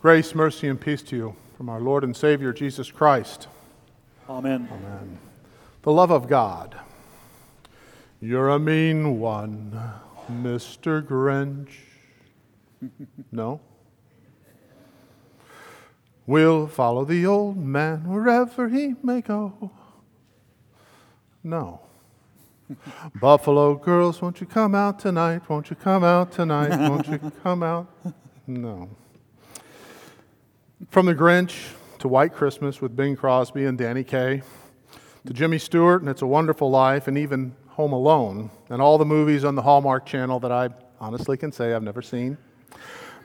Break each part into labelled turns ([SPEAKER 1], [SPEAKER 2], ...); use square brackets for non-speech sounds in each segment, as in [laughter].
[SPEAKER 1] Grace, mercy, and peace to you from our Lord and Savior Jesus Christ.
[SPEAKER 2] Amen.
[SPEAKER 1] Amen. The love of God. You're a mean one, Mr. Grinch. [laughs] No? We'll follow the old man wherever he may go. No. [laughs] Buffalo girls, won't you come out tonight? Won't you come out tonight? Won't you come out? [laughs] No. From The Grinch to White Christmas with Bing Crosby and Danny Kaye, to Jimmy Stewart and It's a Wonderful Life, and even Home Alone, and all the movies on the Hallmark Channel that I honestly can say I've never seen.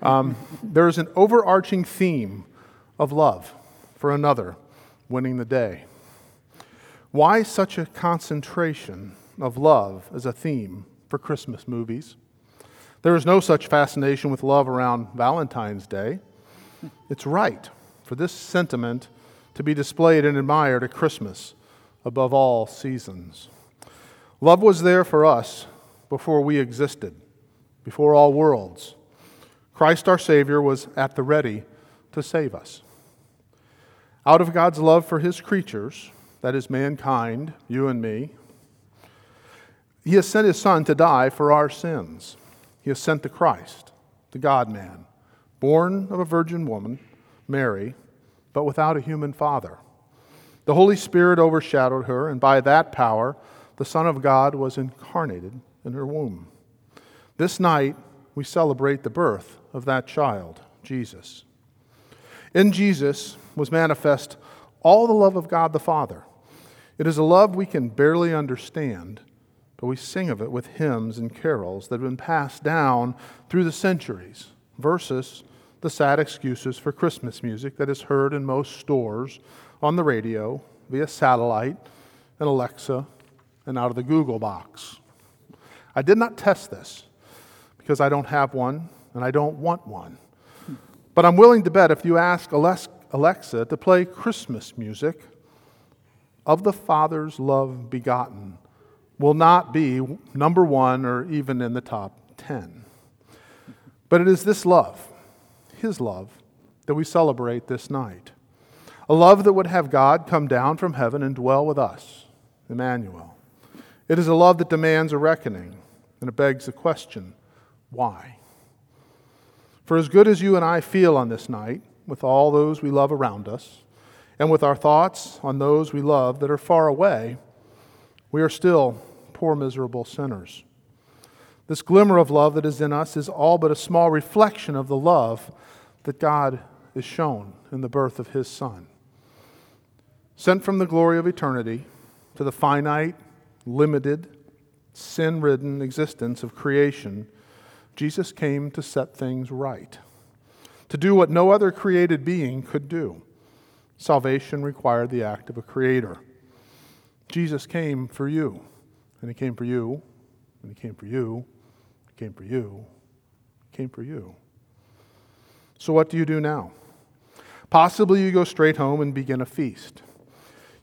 [SPEAKER 1] Um, there is an overarching theme of love for another winning the day. Why such a concentration of love as a theme for Christmas movies? There is no such fascination with love around Valentine's Day. It's right for this sentiment to be displayed and admired at Christmas above all seasons. Love was there for us before we existed, before all worlds. Christ our Savior was at the ready to save us. Out of God's love for his creatures, that is mankind, you and me, he has sent his Son to die for our sins. He has sent the Christ, the God man, born of a virgin woman, Mary, but without a human father. The Holy Spirit overshadowed her, and by that power, the Son of God was incarnated in her womb. This night, we celebrate the birth of that child, Jesus. In Jesus was manifest all the love of God the Father. It is a love we can barely understand, but we sing of it with hymns and carols that have been passed down through the centuries, versus the sad excuses for Christmas music that is heard in most stores, on the radio, via satellite, and Alexa, and out of the Google box. I did not test this because I don't have one and I don't want one. But I'm willing to bet if you ask Alexa to play Christmas music, of the Father's love begotten will not be number one or even in the top 10. But it is this love, His love, that we celebrate this night. A love that would have God come down from heaven and dwell with us, Emmanuel. It is a love that demands a reckoning, and it begs the question why? For as good as you and I feel on this night, with all those we love around us, and with our thoughts on those we love that are far away, we are still poor, miserable sinners. This glimmer of love that is in us is all but a small reflection of the love that God is shown in the birth of His Son. Sent from the glory of eternity to the finite, limited, sin ridden existence of creation, Jesus came to set things right, to do what no other created being could do. Salvation required the act of a creator. Jesus came for you, and he came for you, and he came for you, he came for you, he came for you. So, what do you do now? Possibly you go straight home and begin a feast.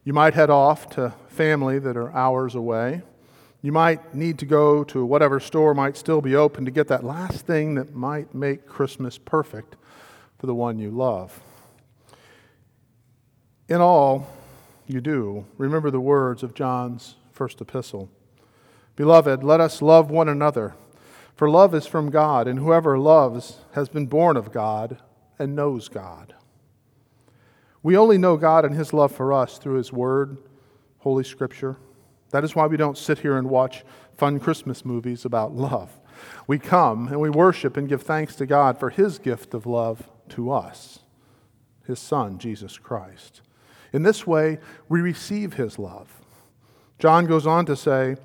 [SPEAKER 1] You might head off to family that are hours away. You might need to go to whatever store might still be open to get that last thing that might make Christmas perfect for the one you love. In all you do, remember the words of John's first epistle Beloved, let us love one another, for love is from God, and whoever loves has been born of God and knows God. We only know God and His love for us through His Word, Holy Scripture. That is why we don't sit here and watch fun Christmas movies about love. We come and we worship and give thanks to God for His gift of love to us, His Son, Jesus Christ. In this way, we receive his love. John goes on to say,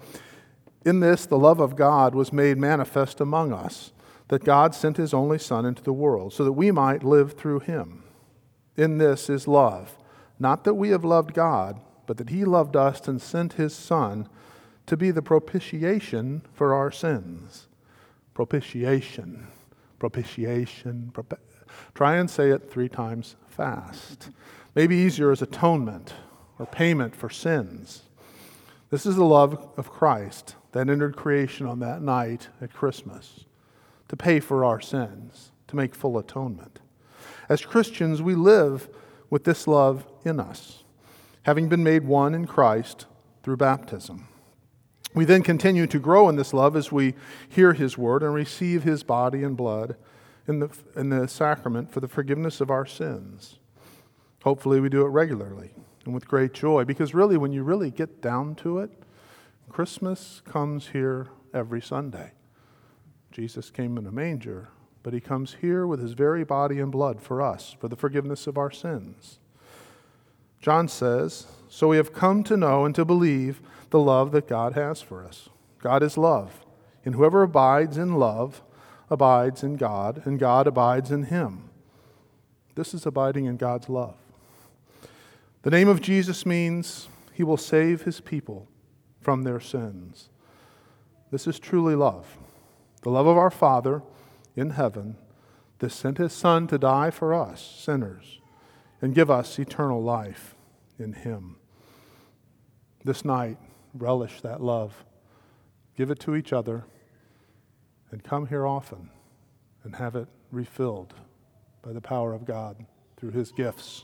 [SPEAKER 1] In this, the love of God was made manifest among us, that God sent his only Son into the world, so that we might live through him. In this is love, not that we have loved God, but that he loved us and sent his Son to be the propitiation for our sins. Propitiation, propitiation. Propi- Try and say it three times fast. Maybe easier as atonement or payment for sins. This is the love of Christ that entered creation on that night at Christmas to pay for our sins, to make full atonement. As Christians, we live with this love in us, having been made one in Christ through baptism. We then continue to grow in this love as we hear His word and receive His body and blood in the, in the sacrament for the forgiveness of our sins. Hopefully, we do it regularly and with great joy because, really, when you really get down to it, Christmas comes here every Sunday. Jesus came in a manger, but he comes here with his very body and blood for us, for the forgiveness of our sins. John says, So we have come to know and to believe the love that God has for us. God is love, and whoever abides in love abides in God, and God abides in him. This is abiding in God's love. The name of Jesus means he will save his people from their sins. This is truly love. The love of our Father in heaven that sent his Son to die for us, sinners, and give us eternal life in him. This night, relish that love. Give it to each other and come here often and have it refilled by the power of God through his gifts.